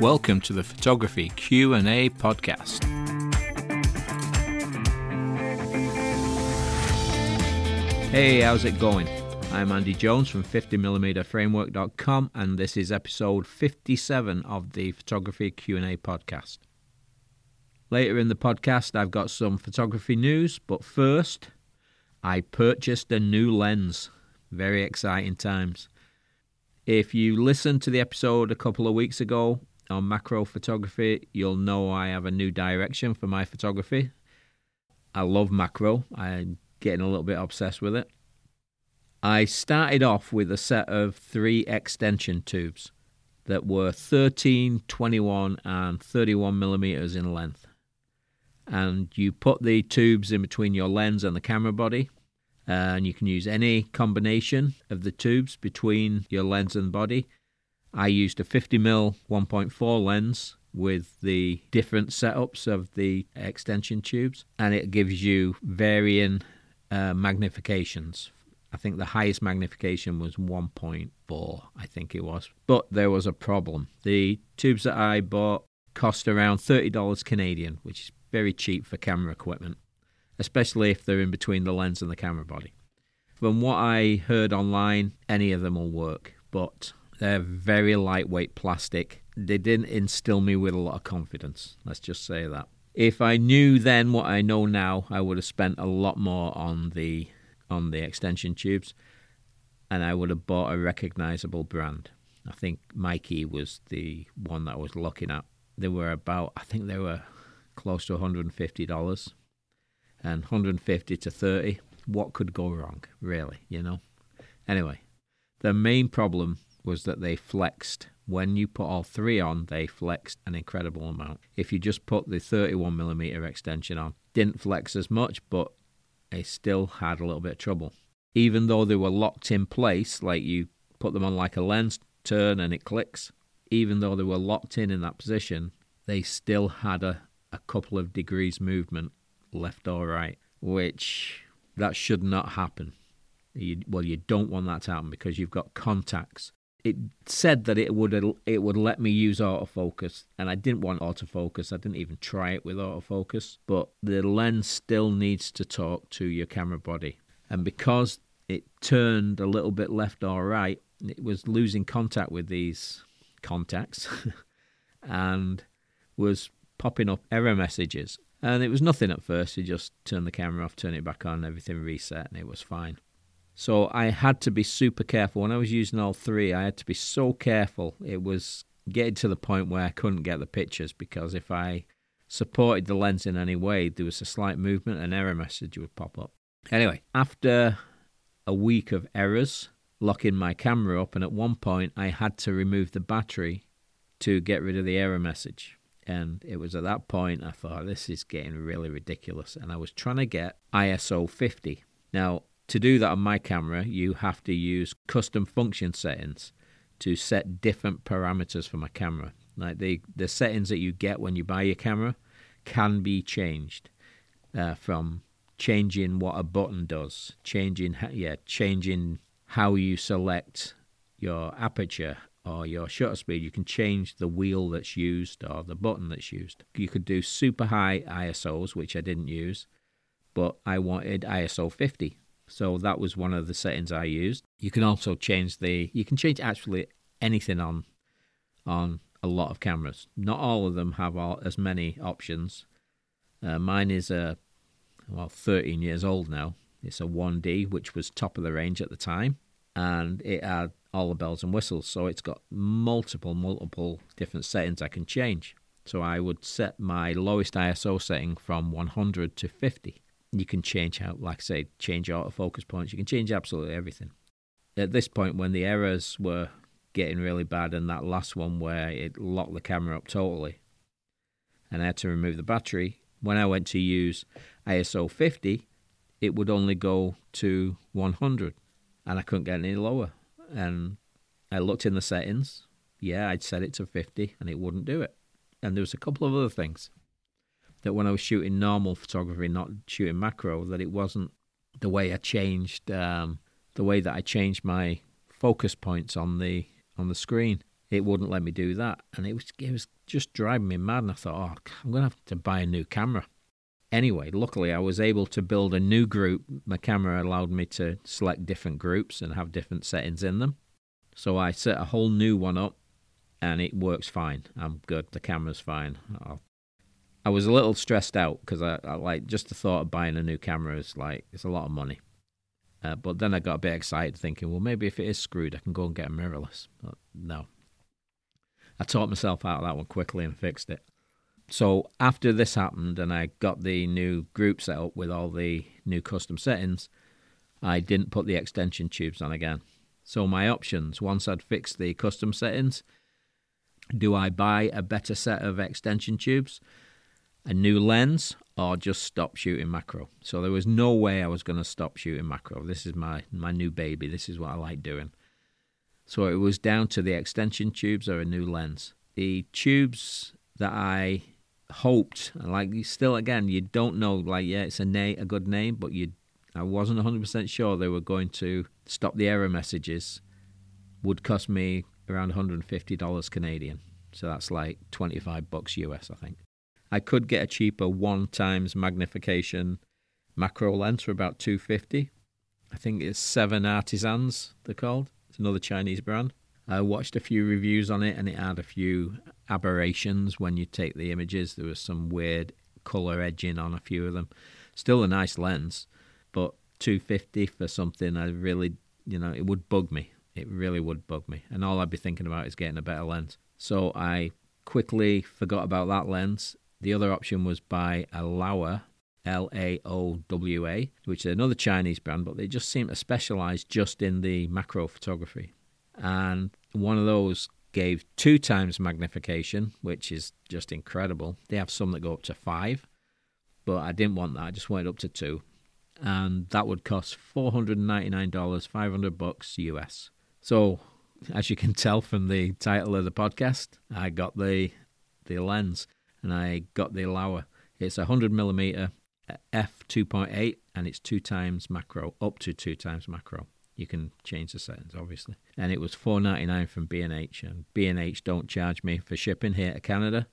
Welcome to the Photography Q&A podcast. Hey, how's it going? I'm Andy Jones from 50mmframework.com and this is episode 57 of the Photography Q&A podcast. Later in the podcast I've got some photography news, but first I purchased a new lens. Very exciting times. If you listened to the episode a couple of weeks ago on macro photography, you'll know I have a new direction for my photography. I love macro. I'm getting a little bit obsessed with it. I started off with a set of three extension tubes that were 13, 21, and 31 millimeters in length. And you put the tubes in between your lens and the camera body, and you can use any combination of the tubes between your lens and body. I used a 50mm 1.4 lens with the different setups of the extension tubes, and it gives you varying uh, magnifications. I think the highest magnification was 1.4, I think it was. But there was a problem. The tubes that I bought cost around $30 Canadian, which is very cheap for camera equipment especially if they're in between the lens and the camera body. From what I heard online, any of them will work, but they're very lightweight plastic. They didn't instill me with a lot of confidence, let's just say that. If I knew then what I know now, I would have spent a lot more on the on the extension tubes and I would have bought a recognizable brand. I think Meike was the one that I was looking at. They were about I think they were close to $150 and 150 to 30. What could go wrong, really, you know? Anyway, the main problem was that they flexed. When you put all three on, they flexed an incredible amount. If you just put the 31mm extension on, didn't flex as much, but they still had a little bit of trouble. Even though they were locked in place, like you put them on like a lens turn and it clicks, even though they were locked in in that position, they still had a, a couple of degrees movement left or right, which that should not happen. You, well, you don't want that to happen because you've got contacts. It said that it would it would let me use autofocus, and I didn't want autofocus. I didn't even try it with autofocus. But the lens still needs to talk to your camera body, and because it turned a little bit left or right, it was losing contact with these contacts, and was popping up error messages. And it was nothing at first. You just turn the camera off, turn it back on, everything reset, and it was fine. So I had to be super careful. When I was using all three, I had to be so careful. It was getting to the point where I couldn't get the pictures because if I supported the lens in any way, there was a slight movement, an error message would pop up. Anyway, after a week of errors, locking my camera up, and at one point I had to remove the battery to get rid of the error message. And it was at that point I thought, this is getting really ridiculous. And I was trying to get ISO 50. Now, to do that on my camera, you have to use custom function settings to set different parameters for my camera. Like the, the settings that you get when you buy your camera can be changed uh, from changing what a button does, changing yeah, changing how you select your aperture, or your shutter speed, you can change the wheel that's used or the button that's used. You could do super high ISOs, which I didn't use, but I wanted ISO 50. So that was one of the settings I used. You can also change the you can change actually anything on on a lot of cameras. Not all of them have all, as many options. Uh, mine is a well 13 years old now. It's a 1D, which was top of the range at the time, and it had all the bells and whistles. So it's got multiple, multiple different settings I can change. So I would set my lowest ISO setting from 100 to 50. You can change how, like I say, change autofocus points. You can change absolutely everything. At this point, when the errors were getting really bad, and that last one where it locked the camera up totally, and I had to remove the battery, when I went to use ISO 50, it would only go to 100, and I couldn't get any lower and I looked in the settings. Yeah, I'd set it to 50 and it wouldn't do it. And there was a couple of other things that when I was shooting normal photography, not shooting macro, that it wasn't the way I changed um, the way that I changed my focus points on the on the screen. it wouldn't let me do that. And it was, it was just driving me mad. And I thought, oh, I'm to have to buy a new camera. Anyway, luckily, I was able to build a new group. My camera allowed me to select different groups and have different settings in them. So I set a whole new one up and it works fine. I'm good. The camera's fine. I'll, i was a little stressed out because I, I, like just the thought of buying a new camera is like it's a lot of money. Uh, but then I got a bit excited, thinking, well, maybe if it is screwed, I can go and get a mirrorless. But no, I taught myself out of that one quickly and fixed it. So after this happened, and I got the new group set up with all the new custom settings, I didn't put the extension tubes on again. So my options, once I'd fixed the custom settings, do I buy a better set of extension tubes, a new lens, or just stop shooting macro? So there was no way I was going to stop shooting macro. This is my, my new baby. This is what I like doing. So it was down to the extension tubes or a new lens. The tubes that I hoped, like still again, you don't know. Like yeah, it's a name, a good name, but you, I wasn't 100% sure they were going to stop the error messages. Would cost me around $150 Canadian. So that's like 25 bucks US, I think. I could get a cheaper one times magnification macro lens for about 250. I think it's Seven Artisans, they're called. It's another Chinese brand. I watched a few reviews on it and it had a few aberrations when you take the images. There was some weird color edging on a few of them. Still a nice lens, but 250 for something I really, you know, it would bug me. It really would bug me. And all I'd be thinking about is getting a better lens. So I quickly forgot about that lens. The other option was by a Laowa, L A O W A, which is another Chinese brand, but they just seem to specialize just in the macro photography. And one of those gave two times magnification, which is just incredible. They have some that go up to five, but I didn't want that. I just wanted up to two. And that would cost $499, 500 bucks US. So, as you can tell from the title of the podcast, I got the the lens and I got the Laowa. It's a 100 millimeter uh, f 2.8 and it's two times macro, up to two times macro. You can change the settings, obviously. And it was 4.99 from B&H, and B&H don't charge me for shipping here to Canada.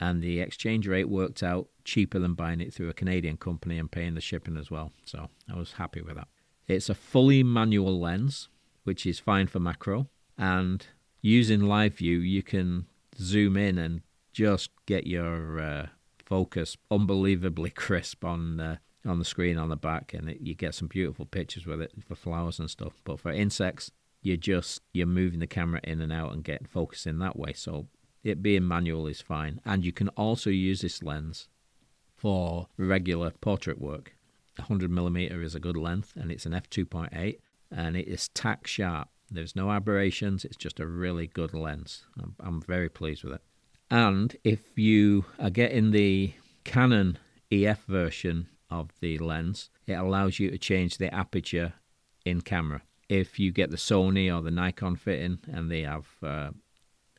And the exchange rate worked out cheaper than buying it through a Canadian company and paying the shipping as well. So I was happy with that. It's a fully manual lens, which is fine for macro. And using live view, you can zoom in and just get your uh, focus unbelievably crisp on uh, on the screen on the back, and it, you get some beautiful pictures with it for flowers and stuff. But for insects, you're just you're moving the camera in and out and getting focus in that way. So it being manual is fine, and you can also use this lens for regular portrait work. 100 millimeter is a good length, and it's an f2.8, and it is tack sharp. There's no aberrations. It's just a really good lens. I'm, I'm very pleased with it. And if you are getting the Canon EF version of the lens, it allows you to change the aperture in camera. If you get the Sony or the Nikon fitting and they have uh,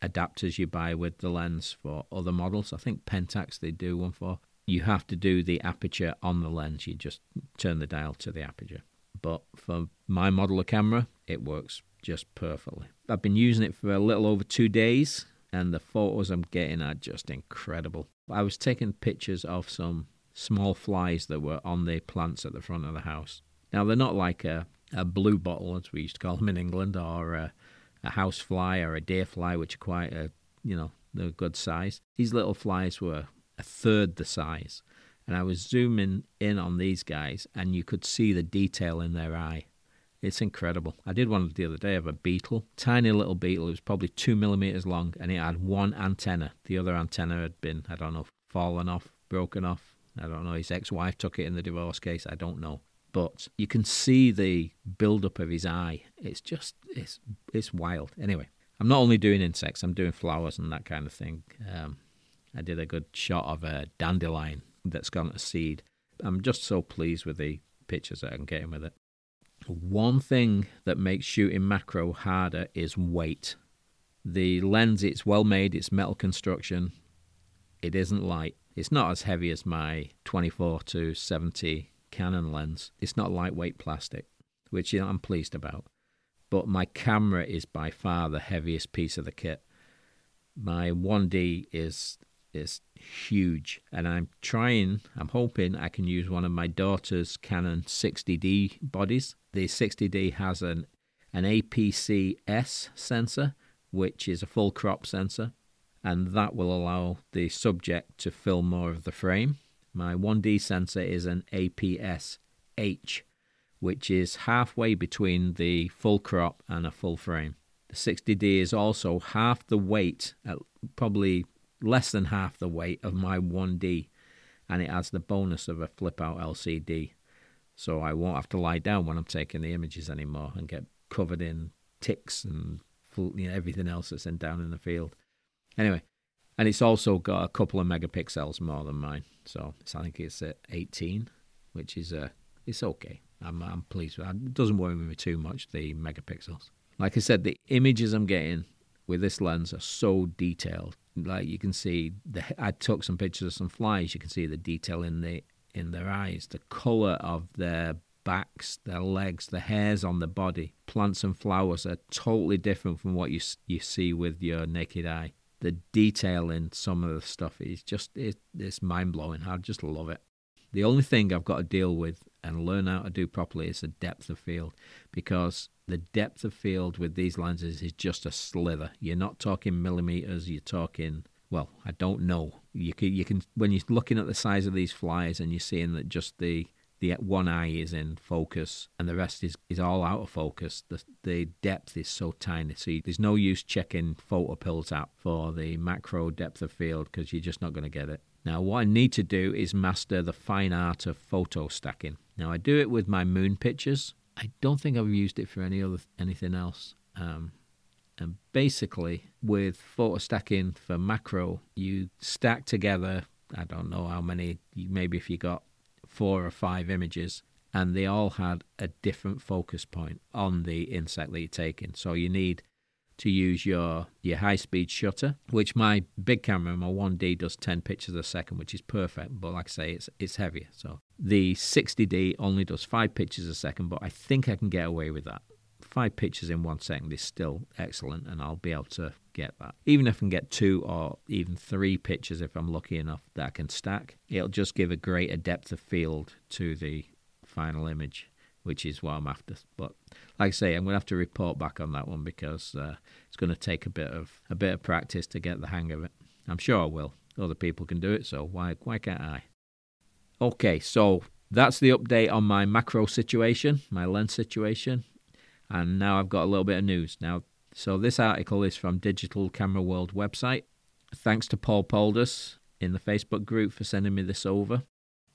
adapters you buy with the lens for other models, I think Pentax they do one for, you have to do the aperture on the lens. You just turn the dial to the aperture. But for my model of camera, it works just perfectly. I've been using it for a little over two days, and the photos I'm getting are just incredible. I was taking pictures of some small flies that were on the plants at the front of the house. Now, they're not like a, a blue bottle, as we used to call them in England, or a, a house fly or a day fly, which are quite a, you know, they're good size. These little flies were a third the size. And I was zooming in on these guys, and you could see the detail in their eye. It's incredible. I did one the other day of a beetle, tiny little beetle. It was probably two millimeters long, and it had one antenna. The other antenna had been, I don't know, fallen off, broken off. I don't know. His ex-wife took it in the divorce case. I don't know, but you can see the build-up of his eye. It's just, it's, it's wild. Anyway, I'm not only doing insects. I'm doing flowers and that kind of thing. Um, I did a good shot of a dandelion that's gone to seed. I'm just so pleased with the pictures that I'm getting with it. One thing that makes shooting macro harder is weight. The lens, it's well made, it's metal construction, it isn't light. It's not as heavy as my 24 to 70 Canon lens. It's not lightweight plastic, which I'm pleased about. but my camera is by far the heaviest piece of the kit. My 1D is is huge, and I'm trying. I'm hoping I can use one of my daughter's Canon 60D bodies. The 60D has an an APC-S sensor, which is a full crop sensor, and that will allow the subject to film more of the frame. My 1D sensor is an APS-H, which is halfway between the full crop and a full frame. The 60D is also half the weight, at probably less than half the weight of my 1D, and it has the bonus of a flip out LCD. So I won't have to lie down when I'm taking the images anymore and get covered in ticks and you know, everything else that's in down in the field. Anyway, and it's also got a couple of megapixels more than mine. So I think it's at 18, which is uh, it's okay. I'm, I'm pleased with that. It doesn't worry me too much, the megapixels. Like I said, the images I'm getting with this lens are so detailed. Like you can see, the, I took some pictures of some flies. You can see the detail in the in their eyes, the color of their backs, their legs, the hairs on the body. Plants and flowers are totally different from what you you see with your naked eye. The detail in some of the stuff is just it, it's mind blowing. I just love it. The only thing I've got to deal with and learn how to do properly is the depth of field because the depth of field with these lenses is just a slither. You're not talking millimeters, you're talking well, I don't know. You can you can when you're looking at the size of these flies and you're seeing that just the the one eye is in focus and the rest is, is all out of focus. The the depth is so tiny, so you, there's no use checking PhotoPills app for the macro depth of field because you're just not going to get it. Now, what I need to do is master the fine art of photo stacking. Now, I do it with my moon pictures. I don't think I've used it for any other anything else. Um, and basically, with photo stacking for macro, you stack together. I don't know how many. Maybe if you got four or five images, and they all had a different focus point on the insect that you're taking. So you need to use your your high speed shutter, which my big camera, my 1D, does 10 pictures a second, which is perfect. But like I say, it's it's heavier. So the 60D only does five pictures a second, but I think I can get away with that. Five pictures in one second is still excellent, and I'll be able to get that. Even if I can get two or even three pictures, if I'm lucky enough that I can stack, it'll just give a greater depth of field to the final image which is what I'm after. But like I say, I'm going to have to report back on that one because uh, it's going to take a bit of a bit of practice to get the hang of it. I'm sure I will. Other people can do it, so why why can't I? Okay, so that's the update on my macro situation, my lens situation, and now I've got a little bit of news. Now, so this article is from Digital Camera World website. Thanks to Paul Poldus in the Facebook group for sending me this over.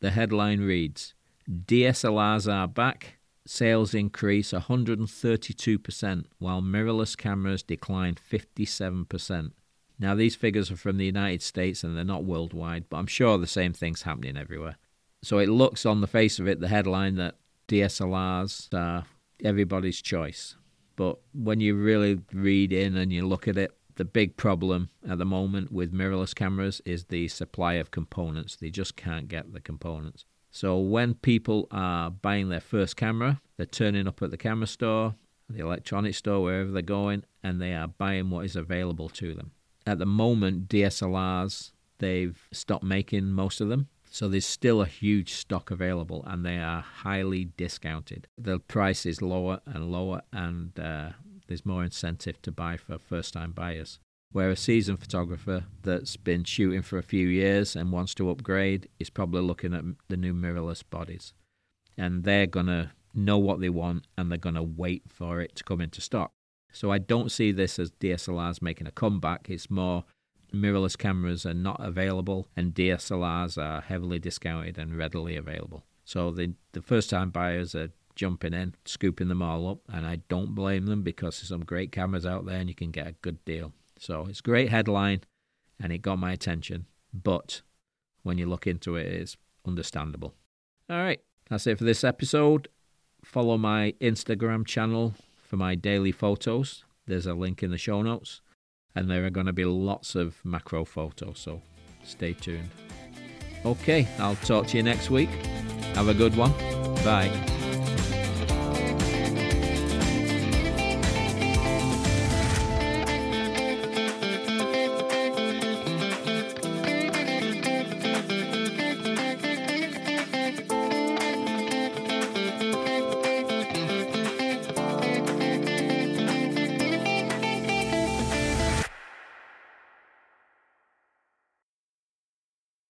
The headline reads DSLRs are back, sales increase 132%, while mirrorless cameras decline 57%. Now, these figures are from the United States and they're not worldwide, but I'm sure the same thing's happening everywhere. So it looks on the face of it, the headline, that DSLRs are everybody's choice. But when you really read in and you look at it, the big problem at the moment with mirrorless cameras is the supply of components. They just can't get the components. So when people are buying their first camera, they're turning up at the camera store, the electronics store, wherever they're going, and they are buying what is available to them. At the moment, DSLRs, they've stopped making most of them. So there's still a huge stock available, and they are highly discounted. The price is lower and lower, and uh, there's more incentive to buy for first-time buyers. Where a seasoned photographer that's been shooting for a few years and wants to upgrade is probably looking at the new mirrorless bodies. And they're going to know what they want and they're going to wait for it to come into stock. So I don't see this as DSLRs making a comeback. It's more mirrorless cameras are not available and DSLRs are heavily discounted and readily available. So the, the first time buyers are jumping in, scooping them all up, and I don't blame them because there's some great cameras out there and you can get a good deal. So it's a great headline and it got my attention. But when you look into it, it's understandable. All right, that's it for this episode. Follow my Instagram channel for my daily photos. There's a link in the show notes. And there are going to be lots of macro photos, so stay tuned. Okay, I'll talk to you next week. Have a good one. Bye.